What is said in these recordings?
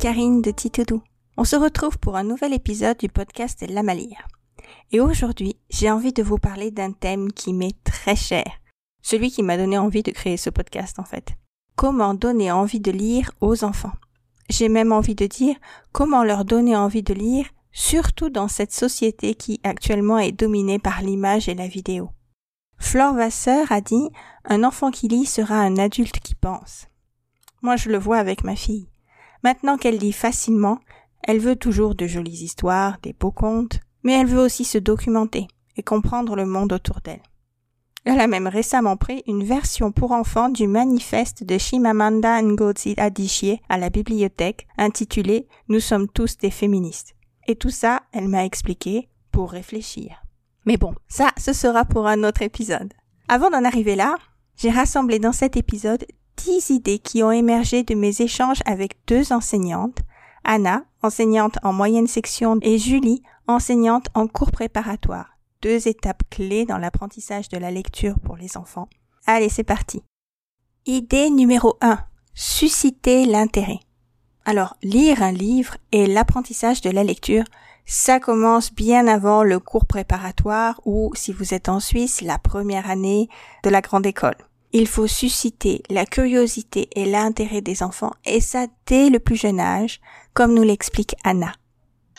Karine de Titoudou. On se retrouve pour un nouvel épisode du podcast La Malire. Et aujourd'hui, j'ai envie de vous parler d'un thème qui m'est très cher. Celui qui m'a donné envie de créer ce podcast en fait. Comment donner envie de lire aux enfants. J'ai même envie de dire comment leur donner envie de lire, surtout dans cette société qui actuellement est dominée par l'image et la vidéo. Flore Vasseur a dit Un enfant qui lit sera un adulte qui pense. Moi je le vois avec ma fille. Maintenant qu'elle lit facilement, elle veut toujours de jolies histoires, des beaux contes, mais elle veut aussi se documenter et comprendre le monde autour d'elle. Elle a même récemment pris une version pour enfants du manifeste de Shimamanda Ngozi Adichie à la bibliothèque intitulé Nous sommes tous des féministes. Et tout ça, elle m'a expliqué pour réfléchir. Mais bon, ça, ce sera pour un autre épisode. Avant d'en arriver là, j'ai rassemblé dans cet épisode dix idées qui ont émergé de mes échanges avec deux enseignantes, Anna, enseignante en moyenne section, et Julie, enseignante en cours préparatoire. Deux étapes clés dans l'apprentissage de la lecture pour les enfants. Allez, c'est parti. Idée numéro 1. Susciter l'intérêt. Alors, lire un livre et l'apprentissage de la lecture, ça commence bien avant le cours préparatoire ou, si vous êtes en Suisse, la première année de la grande école. Il faut susciter la curiosité et l'intérêt des enfants, et ça dès le plus jeune âge, comme nous l'explique Anna.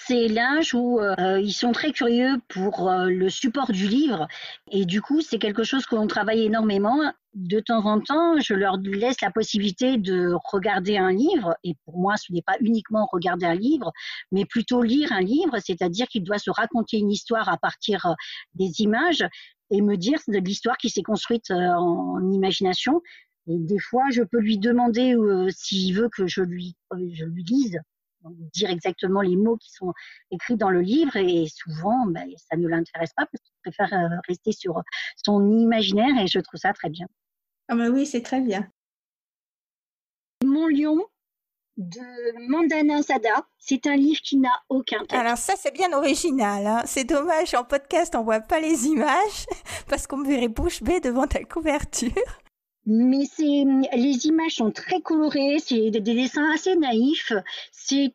C'est l'âge où euh, ils sont très curieux pour euh, le support du livre et du coup c'est quelque chose que l'on travaille énormément. De temps en temps, je leur laisse la possibilité de regarder un livre et pour moi ce n'est pas uniquement regarder un livre, mais plutôt lire un livre, c'est-à-dire qu'il doit se raconter une histoire à partir euh, des images et me dire de l'histoire qui s'est construite en, imagination. Et des fois, je peux lui demander s'il veut que je lui, je lui lise dire exactement les mots qui sont écrits dans le livre et souvent ben, ça ne l'intéresse pas parce qu'il préfère euh, rester sur son imaginaire et je trouve ça très bien. Ah ben oui, c'est très bien. Mon lion de Mandana Sada, c'est un livre qui n'a aucun texte. Alors ça c'est bien original, hein. c'est dommage en podcast on voit pas les images parce qu'on me verrait bouche bée devant ta couverture. Mais c'est les images sont très colorées, c'est des, dessins assez naïfs. C'est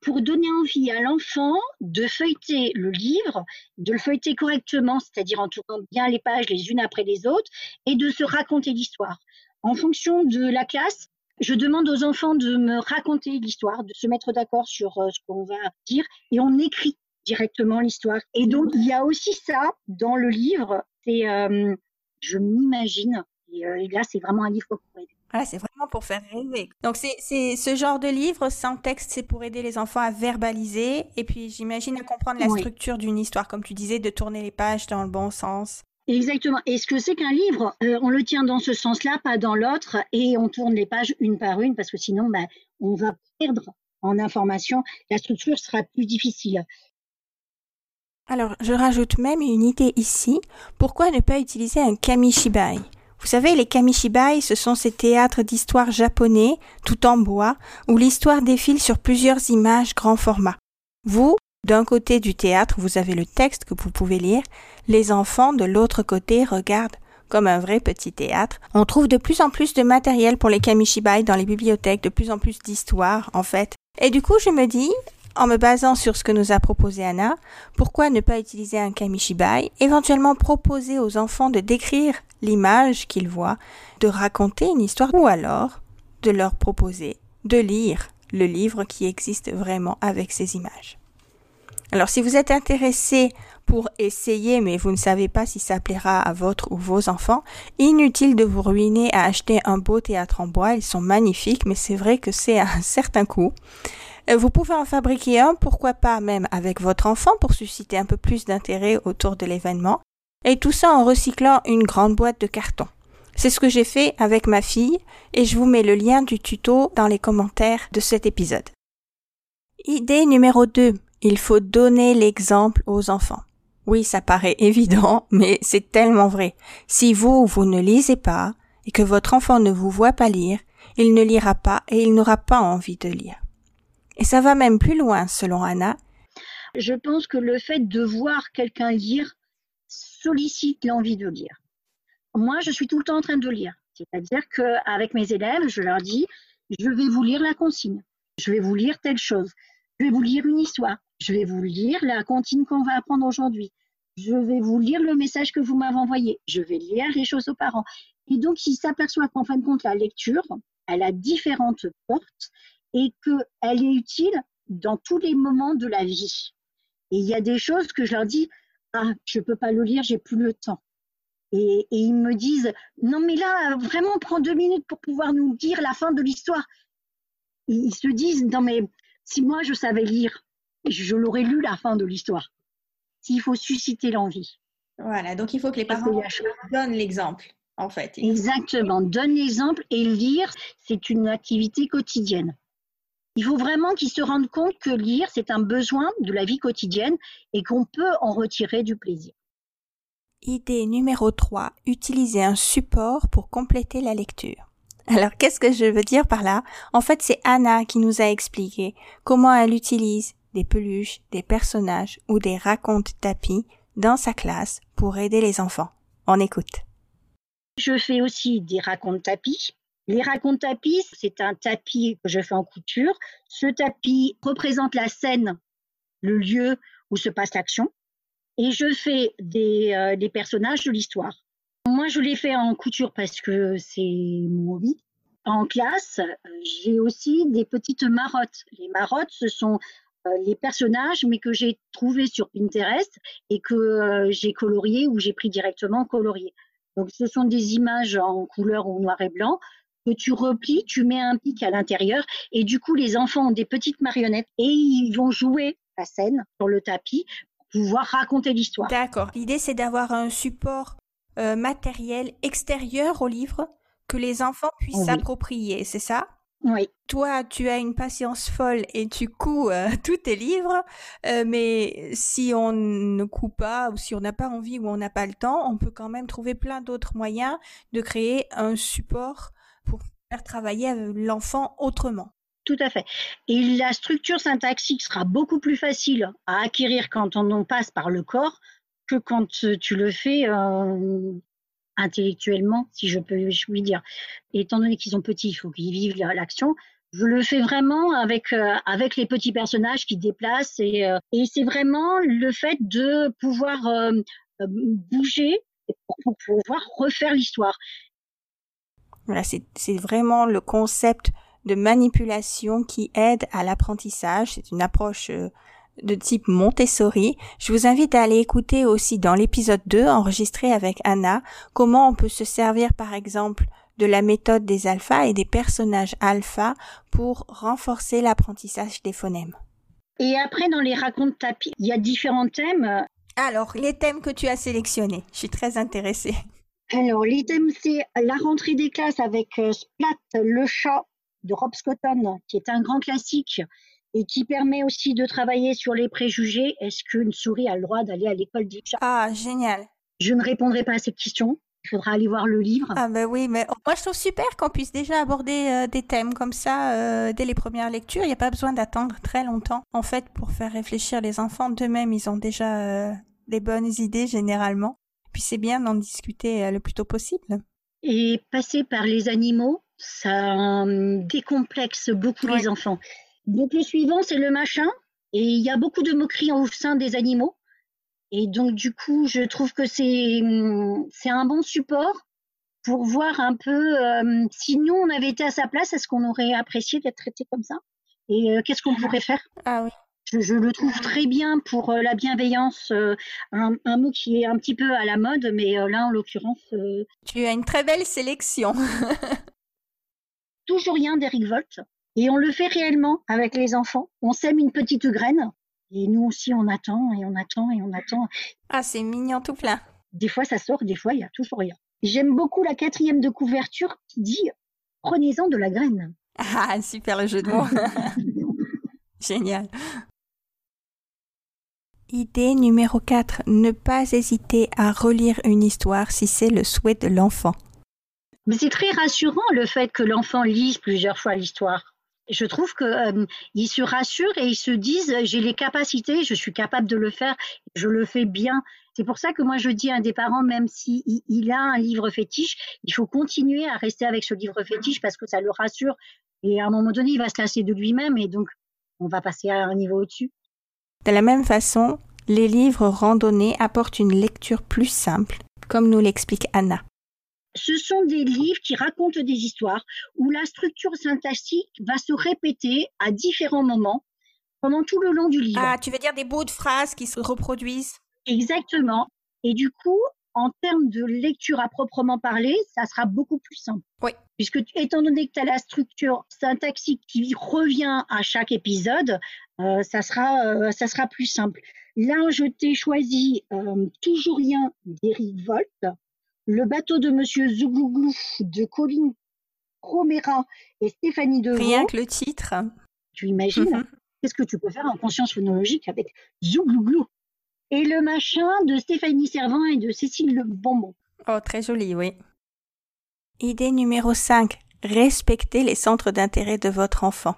pour donner envie à l'enfant de feuilleter le livre, de le feuilleter correctement, c'est-à-dire en tournant bien les pages les unes après les autres, et de se raconter l'histoire. En fonction de la classe, je demande aux enfants de me raconter l'histoire, de se mettre d'accord sur euh, ce qu'on va dire, et on écrit directement l'histoire. Et donc il y a aussi ça dans le livre. C'est euh, je m'imagine euh, et, là, c'est vraiment un livre pour aider. Ah, c'est vraiment pour faire rêver. Donc, c'est ce genre de livre sans texte, c'est pour aider les enfants à verbaliser et puis, j'imagine, à comprendre la structure d'une histoire, comme tu disais, de tourner les pages dans le bon sens. Exactement. Et ce que c'est qu'un livre, euh, on le tient dans ce sens-là, pas dans l'autre, et on tourne les pages une par une, parce que sinon, ben, on va perdre en information. La structure sera plus difficile. Alors, je rajoute même une idée ici. Pourquoi ne pas utiliser un kamishibai? Vous savez, les kamishibai, ce sont ces théâtres d'histoire japonais, tout en bois, où l'histoire défile sur plusieurs images grand format. Vous, d'un côté du théâtre, vous avez le texte que vous pouvez lire, les enfants de l'autre côté regardent comme un vrai petit théâtre. On trouve de plus en plus de matériel pour les kamishibai dans les bibliothèques, de plus en plus d'histoires, en fait. Et du coup, je me dis, en me basant sur ce que nous a proposé Anna, pourquoi ne pas utiliser un kamishibai, éventuellement proposer aux enfants de décrire l'image qu'ils voient, de raconter une histoire ou alors de leur proposer de lire le livre qui existe vraiment avec ces images. Alors si vous êtes intéressé pour essayer mais vous ne savez pas si ça plaira à votre ou vos enfants, inutile de vous ruiner à acheter un beau théâtre en bois, ils sont magnifiques mais c'est vrai que c'est un certain coût. Euh, vous pouvez en fabriquer un, pourquoi pas même avec votre enfant pour susciter un peu plus d'intérêt autour de l'événement, et tout ça en recyclant une grande boîte de carton. C'est ce que j'ai fait avec ma fille, et je vous mets le lien du tuto dans les commentaires de cet épisode. Idée numéro 2. Il faut donner l'exemple aux enfants. Oui, ça paraît évident, mais c'est tellement vrai. Si vous, vous ne lisez pas, et que votre enfant ne vous voit pas lire, il ne lira pas et il n'aura pas envie de lire. Et ça va même plus loin, selon Anna. Je pense que le fait de voir quelqu'un lire sollicite l'envie de lire. Moi, je suis tout le temps en train de lire. C'est-à-dire qu'avec mes élèves, je leur dis, je vais vous lire la consigne. Je vais vous lire telle chose. Je vais vous lire une histoire. Je vais vous lire la comptine qu'on va apprendre aujourd'hui. Je vais vous lire le message que vous m'avez envoyé. Je vais lire les choses aux parents. Et donc, il s'aperçoit qu'en fin de compte, la lecture, elle a différentes portes et qu'elle est utile dans tous les moments de la vie. Et il y a des choses que je leur dis, ah, je ne peux pas le lire, j'ai plus le temps. Et, ils me disent, non mais là, vraiment, prends deux minutes pour pouvoir nous dire la fin de l'histoire. Ils se disent, non mais si moi je savais lire, je l'aurais lu la fin de l'histoire. S'il faut susciter l'envie. Voilà, donc il faut que les parents donnent l'exemple, en fait. Exactement, donne l'exemple et lire, c'est une activité quotidienne. Il faut vraiment qu'ils se rendent compte que lire, c'est un besoin de la vie quotidienne et qu'on peut en retirer du plaisir. Idée numéro 3. Utiliser un support pour compléter la lecture. Alors, qu'est-ce que je veux dire par là? En fait, c'est Anna qui nous a expliqué comment elle utilise des peluches, des personnages ou des racontes tapis dans sa classe pour aider les enfants. On écoute. Je fais aussi des racontes tapis. Les racontes tapis, c'est un tapis que je fais en couture. Ce tapis représente la scène, le lieu où se passe l'action et je fais des, euh, personnages de l'histoire. Moi, je les fais en couture parce que c'est mon hobby. En classe, euh, j'ai aussi des petites marottes. Les marottes, ce sont euh, les personnages, mais que j'ai trouvés sur Pinterest et que j'ai colorié ou j'ai pris directement colorié. Donc, ce sont des images en couleur ou noir et blanc que tu replies, tu mets un pic à l'intérieur et du coup, les enfants ont des petites marionnettes et ils vont jouer la scène sur le tapis pouvoir raconter l'histoire. D'accord. L'idée, c'est d'avoir un support euh, matériel extérieur au livre que les enfants puissent s'approprier, c'est ça? Oui. Toi, tu as une patience folle et tu couds euh, tous tes livres, euh, mais si on ne coud pas ou si on n'a pas envie ou on n'a pas le temps, on peut quand même trouver plein d'autres moyens de créer un support pour faire travailler l'enfant autrement. Tout à fait. Et la structure syntaxique sera beaucoup plus facile à acquérir quand on en passe par le corps que quand tu le fais euh, intellectuellement, si je peux lui dire. étant donné qu'ils sont petits, il faut qu'ils vivent l'action. Je le fais vraiment avec euh, avec les petits personnages qui déplacent et, euh, et c'est vraiment le fait de pouvoir bouger pour pouvoir refaire l'histoire. Voilà, c'est vraiment le concept de manipulation qui aide à l'apprentissage. C'est une approche euh, de type Montessori. Je vous invite à aller écouter aussi dans l'épisode 2 enregistré avec Anna comment on peut se servir par exemple de la méthode des alphas et des personnages alpha pour renforcer l'apprentissage des phonèmes. Et après, dans les racontes tapis, il y a différents thèmes. Alors, les thèmes que tu as sélectionnés, je suis très intéressée. Alors, les thèmes, c'est la rentrée des classes avec euh, Splat, le chat de Rob Scotton, qui est un grand classique et qui permet aussi de travailler sur les préjugés. Est-ce qu'une souris a le droit d'aller à l'école des Ah, génial. Je ne répondrai pas à cette question. Il faudra aller voir le livre. Ah ben oui, mais moi je trouve super qu'on puisse déjà aborder euh, des thèmes comme ça euh, dès les premières lectures. Il n'y a pas besoin d'attendre très longtemps. En fait, pour faire réfléchir les enfants d'eux-mêmes, ils ont déjà euh, des bonnes idées généralement. Puis c'est bien d'en discuter le plus tôt possible. Et passer par les animaux, ça décomplexe beaucoup les enfants. Donc le suivant, c'est le machin, et il y a beaucoup de moqueries au sein des animaux. Et donc du coup, je trouve que c'est c'est un bon support pour voir un peu euh, si nous on avait été à sa place, est-ce qu'on aurait apprécié d'être traité comme ça? Et euh, qu'est-ce qu'on pourrait faire? Ah oui. Je, le trouve très bien pour euh, la bienveillance, un, un, mot qui est un petit peu à la mode, mais là en l'occurrence. Tu as une très belle sélection. toujours rien d'Eric Volt. Et on le fait réellement avec les enfants. On sème une petite graine. Et nous aussi, on attend et on attend et on attend. Ah, c'est mignon tout plein. Des fois, ça sort, des fois, il y a toujours rien. J'aime beaucoup la quatrième de couverture qui dit Prenez-en de la graine. Ah, super le jeu de mots. Génial. Idée numéro 4. Ne pas hésiter à relire une histoire si c'est le souhait de l'enfant. Mais c'est très rassurant le fait que l'enfant lise plusieurs fois l'histoire. Je trouve qu'ils euh, se rassurent et ils se disent j'ai les capacités, je suis capable de le faire, je le fais bien. C'est pour ça que moi je dis à un des parents, même s'il il a un livre fétiche, il faut continuer à rester avec ce livre fétiche parce que ça le rassure Et à un moment donné, il va se lasser de lui-même et donc on va passer à un niveau au-dessus. De la même façon, les livres randonnés apportent une lecture plus simple, comme nous l'explique Anna. Ce sont des livres qui racontent des histoires où la structure syntaxique va se répéter à différents moments pendant tout le long du livre. Ah, tu veux dire des bouts de phrases qui se reproduisent? Exactement. Et du coup, en termes de lecture à proprement parler, ça sera beaucoup plus simple. Oui. Puisque étant donné que tu as la structure syntaxique qui revient à chaque épisode, euh, ça, sera, euh, ça sera plus simple. Là, je t'ai choisi euh, Toujours rien d'Eric Volt, Le bateau de Monsieur Zouglouglou de Colline Romera et Stéphanie Devaux. Rien que le titre. Tu imagines mhm. Qu'est-ce que tu peux faire en conscience phonologique avec Zouglouglou? Et le machin de Stéphanie Servant et de Cécile Le Bonbon. Oh, très joli, oui. Idée numéro 5. Respectez les centres d'intérêt de votre enfant.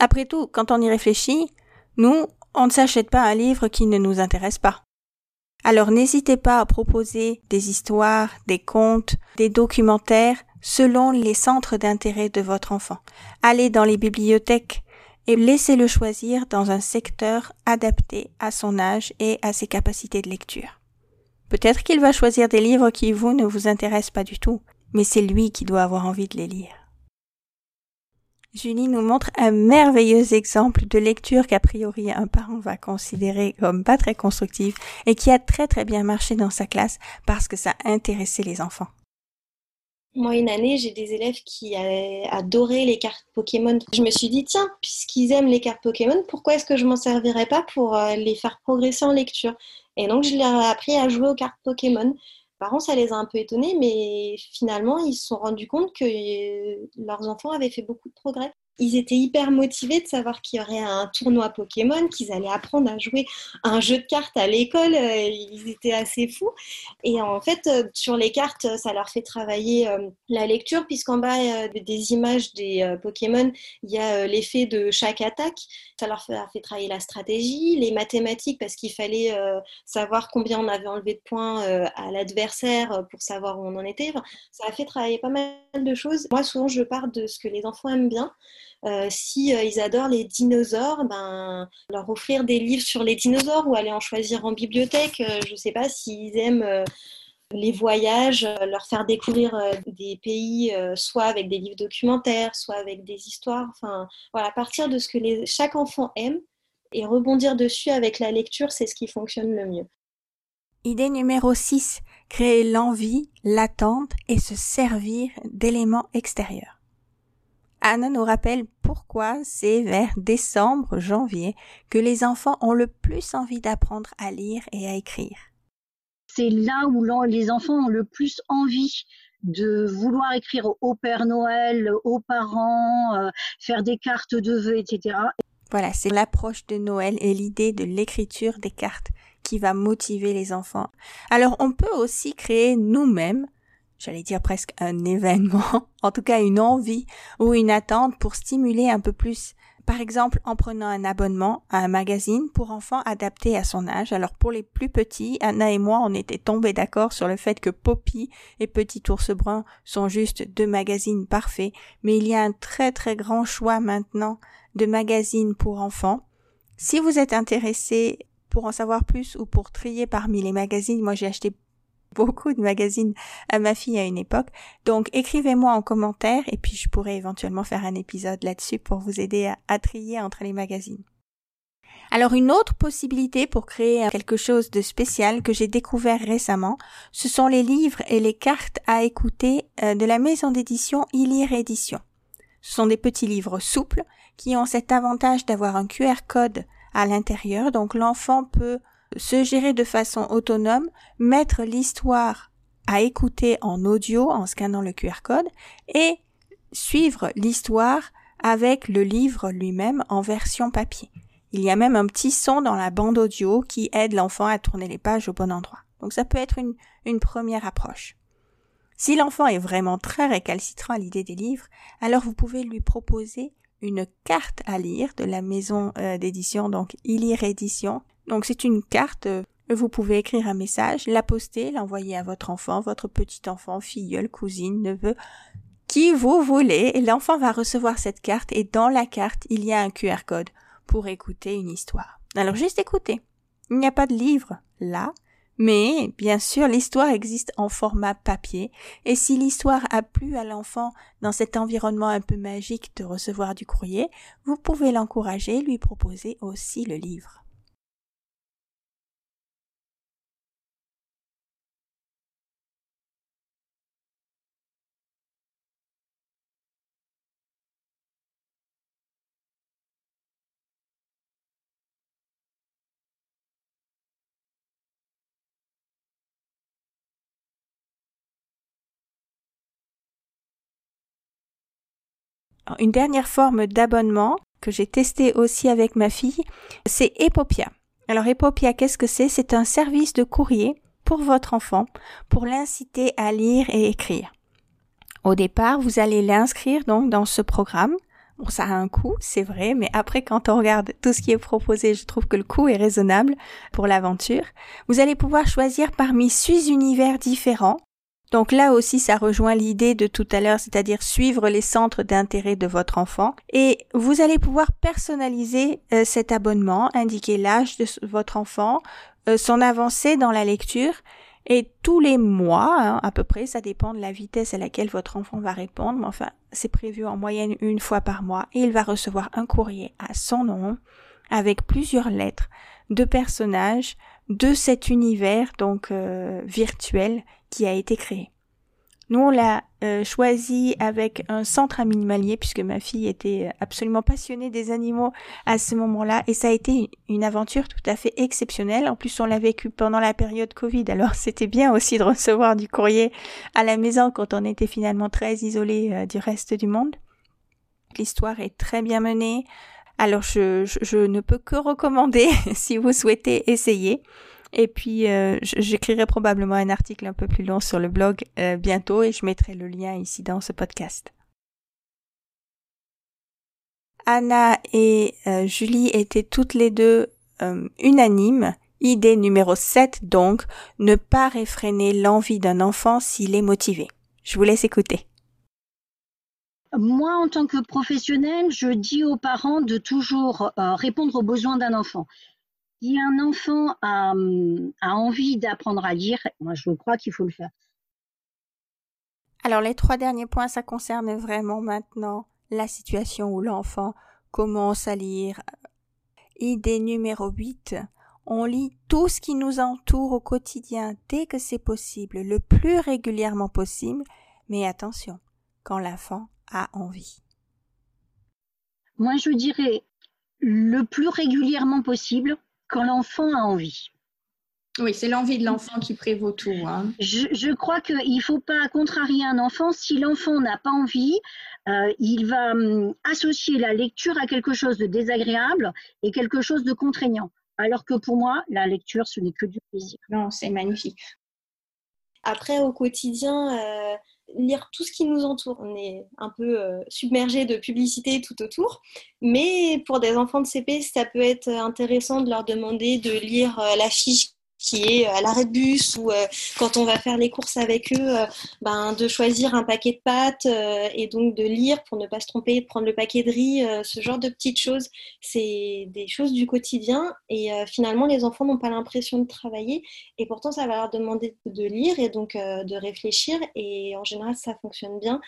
Après tout, quand on y réfléchit, nous, on ne s'achète pas un livre qui ne nous intéresse pas. Alors n'hésitez pas à proposer des histoires, des contes, des documentaires selon les centres d'intérêt de votre enfant. Allez dans les bibliothèques, et laissez-le choisir dans un secteur adapté à son âge et à ses capacités de lecture. Peut-être qu'il va choisir des livres qui vous ne vous intéressent pas du tout, mais c'est lui qui doit avoir envie de les lire. Julie nous montre un merveilleux exemple de lecture qu'a priori un parent va considérer comme pas très constructive et qui a très très bien marché dans sa classe parce que ça intéressait les enfants. Moi, une année, j'ai des élèves qui adoraient les cartes Pokémon. Je me suis dit, tiens, puisqu'ils aiment les cartes Pokémon, pourquoi est-ce que je m'en servirais pas pour euh, les faire progresser en lecture? Et donc, je leur ai appris à jouer aux cartes Pokémon. Par contre, ça les a un peu étonnés, mais finalement, ils se sont rendus compte que euh, leurs enfants avaient fait beaucoup de progrès ils étaient hyper motivés de savoir qu'il y aurait un tournoi Pokémon, qu'ils allaient apprendre à jouer un jeu de cartes à l'école. Euh, ils étaient assez fous. Et en fait, euh, sur les cartes, ça leur fait travailler euh, la lecture, puisqu'en bas des images des Pokémon, il y a l'effet de chaque attaque. Ça leur fait travailler la stratégie, les mathématiques, parce qu'il fallait savoir combien on avait enlevé de points à l'adversaire pour savoir où on en était. ça a fait travailler pas mal de choses. Moi, souvent, je pars de ce que les enfants aiment bien. Euh, si euh, ils adorent les dinosaures, ben leur offrir des livres sur les dinosaures ou aller en choisir en bibliothèque. Euh, je ne sais pas s'ils aiment les voyages, leur faire découvrir des pays, soit avec des livres documentaires, soit avec des histoires. Enfin, voilà, partir de ce que chaque enfant aime et rebondir dessus avec la lecture, c'est ce qui fonctionne le mieux. Idée numéro 6. Créer l'envie, l'attente et se servir d'éléments extérieurs. Anna nous rappelle pourquoi c'est vers décembre, janvier que les enfants ont le plus envie d'apprendre à lire et à écrire. C'est là où les enfants ont le plus envie de vouloir écrire au Père Noël, aux parents, euh, faire des cartes de vœux, etc. Voilà, c'est l'approche de Noël et l'idée de l'écriture des cartes qui va motiver les enfants. Alors on peut aussi créer nous-mêmes j'allais dire presque un événement, en tout cas une envie ou une attente pour stimuler un peu plus. Par exemple, en prenant un abonnement à un magazine pour enfants adapté à son âge. Alors pour les plus petits, Anna et moi, on était tombés d'accord sur le fait que Poppy et Petit ours brun sont juste deux magazines parfaits, mais il y a un très très grand choix maintenant de magazines pour enfants. Si vous êtes intéressé pour en savoir plus ou pour trier parmi les magazines, moi j'ai acheté beaucoup de magazines à ma fille à une époque. Donc écrivez-moi en commentaire et puis je pourrais éventuellement faire un épisode là-dessus pour vous aider à, trier entre les magazines. Alors une autre possibilité pour créer quelque chose de spécial que j'ai découvert récemment, ce sont les livres et les cartes à écouter euh, de la maison d'édition Ilire Édition. Ce sont des petits livres souples qui ont cet avantage d'avoir un QR code à l'intérieur, donc l'enfant peut se gérer de façon autonome, mettre l'histoire à écouter en audio en scannant le QR code et suivre l'histoire avec le livre lui-même en version papier. Il y a même un petit son dans la bande audio qui aide l'enfant à tourner les pages au bon endroit. Donc ça peut être une, première approche. Si l'enfant est vraiment très récalcitrant à l'idée des livres, alors vous pouvez lui proposer une carte à lire de la maison euh, d'édition, donc Ilire Édition, donc c'est une carte, euh, vous pouvez écrire un message, la poster, l'envoyer à votre enfant, votre petit enfant, filleule, cousine, neveu, qui vous voulez et l'enfant va recevoir cette carte et dans la carte, il y a un QR code pour écouter une histoire. Alors juste écoutez. Il n'y a pas de livre là, mais bien sûr, l'histoire existe en format papier, et si l'histoire a plu à l'enfant dans cet environnement un peu magique de recevoir du courrier, vous pouvez l'encourager lui proposer aussi le livre. Une dernière forme d'abonnement que j'ai testé aussi avec ma fille, c'est Epopia. Alors Epopia, qu'est-ce que c'est? C'est un service de courrier pour votre enfant pour l'inciter à lire et écrire. Au départ, vous allez l'inscrire donc dans ce programme. Bon, ça a un coût, c'est vrai, mais après, quand on regarde tout ce qui est proposé, je trouve que le coût est raisonnable pour l'aventure. Vous allez pouvoir choisir parmi six univers différents donc là aussi, ça rejoint l'idée de tout à l'heure, c'est-à-dire suivre les centres d'intérêt de votre enfant. Et vous allez pouvoir personnaliser euh, cet abonnement, indiquer l'âge de votre enfant, euh, son avancée dans la lecture. Et tous les mois, hein, à peu près, ça dépend de la vitesse à laquelle votre enfant va répondre, mais enfin, c'est prévu en moyenne une fois par mois, et il va recevoir un courrier à son nom, avec plusieurs lettres, de personnages, de cet univers donc euh, virtuel qui a été créé. Nous, on l'a euh, choisi avec un centre animalier puisque ma fille était absolument passionnée des animaux à ce moment-là et ça a été une aventure tout à fait exceptionnelle. En plus, on l'a vécu pendant la période Covid, alors c'était bien aussi de recevoir du courrier à la maison quand on était finalement très isolé euh, du reste du monde. L'histoire est très bien menée. Alors je ne peux que recommander si vous souhaitez essayer. Et puis, euh, j'écrirai probablement un article un peu plus long sur le blog euh, bientôt et je mettrai le lien ici dans ce podcast. Anna et euh, Julie étaient toutes les deux unanimes. Idée numéro 7 donc, ne pas réfréner l'envie d'un enfant s'il est motivé. Je vous laisse écouter. Moi, en tant que professionnelle, je dis aux parents de toujours répondre aux besoins d'un enfant. Si un enfant a, envie d'apprendre à lire, moi je crois qu'il faut le faire. Alors les trois derniers points, ça concerne vraiment maintenant la situation où l'enfant commence à lire. Idée numéro 8. On lit tout ce qui nous entoure au quotidien dès que c'est possible, le plus régulièrement possible, mais attention, quand l'enfant a envie. Moi, je dirais le plus régulièrement possible, quand l'enfant a envie. Oui, c'est l'envie de l'enfant qui prévaut tout. Hein. Je, crois qu'il ne faut pas contrarier un enfant. Si l'enfant n'a pas envie, euh, il va hum, associer la lecture à quelque chose de désagréable et quelque chose de contraignant. Alors que pour moi, la lecture, ce n'est que du plaisir. Non, c'est magnifique. Après, au quotidien, euh, lire tout ce qui nous entoure. On est un peu euh, submergé de publicité tout autour. Mais pour des enfants de CP, ça peut être intéressant de leur demander de lire euh, la fiche qui est à l'arrêt de bus ou euh, quand on va faire les courses avec eux, euh, ben, de choisir un paquet de pâtes euh, et donc de lire pour ne pas se tromper, de prendre le paquet de riz, ce genre de petites choses. C'est des choses du quotidien et finalement les enfants n'ont pas l'impression de travailler et pourtant ça va leur demander de lire et donc de réfléchir et en général ça fonctionne bien.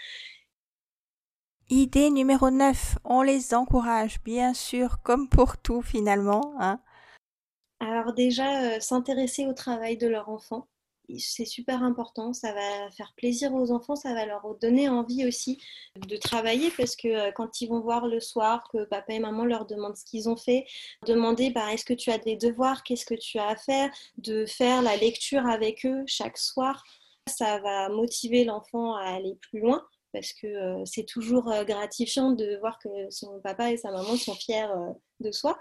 Idée numéro 9, on les encourage bien sûr comme pour tout finalement. Hein alors déjà, euh, s'intéresser au travail de leur enfant, c'est super important, ça va faire plaisir aux enfants, ça va leur donner envie aussi de travailler parce que euh, quand ils vont voir le soir que papa et maman leur demandent ce qu'ils ont fait, demander bah, est-ce que tu as des devoirs, qu'est-ce que tu as à faire, de faire la lecture avec eux chaque soir, ça va motiver l'enfant à aller plus loin parce que euh, c'est toujours gratifiant de voir que son papa et sa maman sont fiers de soi.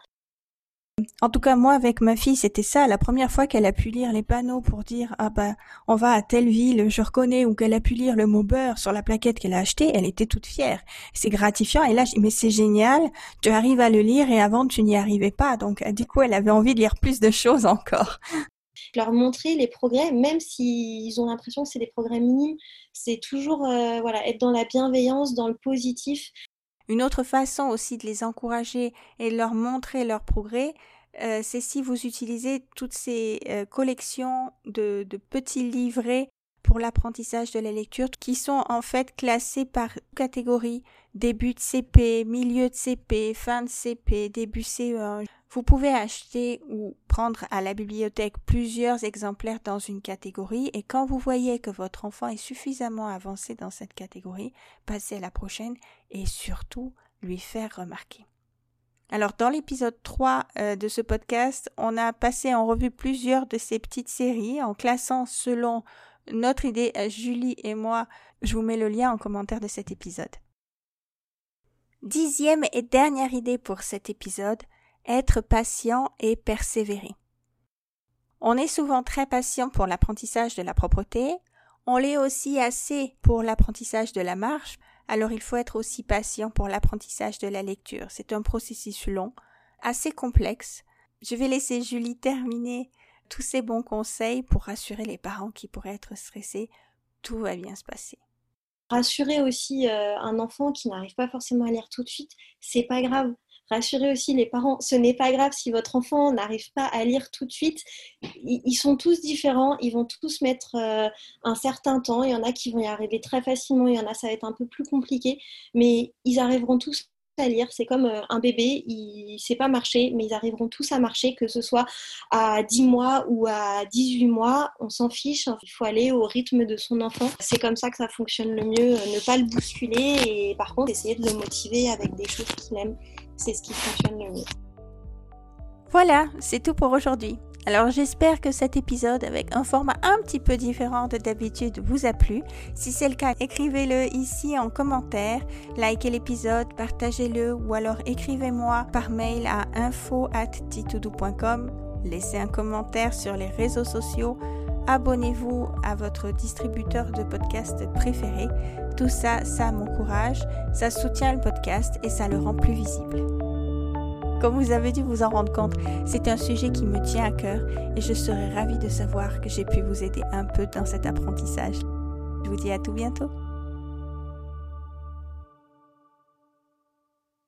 En tout cas, moi, avec ma fille, c'était ça. La première fois qu'elle a pu lire les panneaux pour dire, ah bah, on va à telle ville, je reconnais, ou qu'elle a pu lire le mot beurre sur la plaquette qu'elle a achetée, elle était toute fière. C'est gratifiant. Et là, je dis, mais c'est génial. Tu arrives à le lire et avant, tu n'y arrivais pas. Donc, du coup, elle avait envie de lire plus de choses encore. leur montrer les progrès, même s'ils ont l'impression que c'est des progrès minimes. C'est toujours euh, voilà, être dans la bienveillance, dans le positif. Une autre façon aussi de les encourager et de leur montrer leurs progrès, euh, c'est si vous utilisez toutes ces euh, collections de, de petits livrets pour l'apprentissage de la lecture qui sont en fait classés par catégorie début de CP, milieu de CP, fin de CP, début CE1. Vous pouvez acheter ou prendre à la bibliothèque plusieurs exemplaires dans une catégorie et quand vous voyez que votre enfant est suffisamment avancé dans cette catégorie, passez à la prochaine et surtout lui faire remarquer. Alors dans l'épisode 3 euh, de ce podcast, on a passé en revue plusieurs de ces petites séries en classant selon notre idée, à Julie et moi, je vous mets le lien en commentaire de cet épisode. Dixième et dernière idée pour cet épisode, être patient et persévérer. On est souvent très patient pour l'apprentissage de la propreté, on l'est aussi assez pour l'apprentissage de la marche, alors il faut être aussi patient pour l'apprentissage de la lecture. C'est un processus long, assez complexe. Je vais laisser Julie terminer tous ces bons conseils pour rassurer les parents qui pourraient être stressés. Tout va bien se passer. Rassurer aussi euh, un enfant qui n'arrive pas forcément à lire tout de suite, c'est pas grave. Rassurer aussi les parents, ce n'est pas grave si votre enfant n'arrive pas à lire tout de suite. Ils, sont tous différents, ils vont tous mettre euh, un certain temps. Il y en a qui vont y arriver très facilement, il y en a ça va être un peu plus compliqué, mais ils arriveront tous à lire. C'est comme euh, un bébé, il ne sait pas marcher, mais ils arriveront tous à marcher, que ce soit à 10 mois ou à 18 mois. On s'en fiche, il faut aller au rythme de son enfant. C'est comme ça que ça fonctionne le mieux, ne pas le bousculer et par contre essayer de le motiver avec des choses qu'il aime. C'est ce qui fonctionne mieux. Voilà, c'est tout pour aujourd'hui. Alors j'espère que cet épisode avec un format un petit peu différent de d'habitude vous a plu. Si c'est le cas, écrivez-le ici en commentaire, likez l'épisode, partagez-le ou alors écrivez-moi par mail à info@titoudou.com. Laissez un commentaire sur les réseaux sociaux, abonnez-vous à votre distributeur de podcast préféré. Tout ça, ça m'encourage, ça soutient le podcast et ça le rend plus visible. Comme vous avez dû vous en rendre compte, c'est un sujet qui me tient à cœur et je serais ravie de savoir que j'ai pu vous aider un peu dans cet apprentissage. Je vous dis à tout bientôt.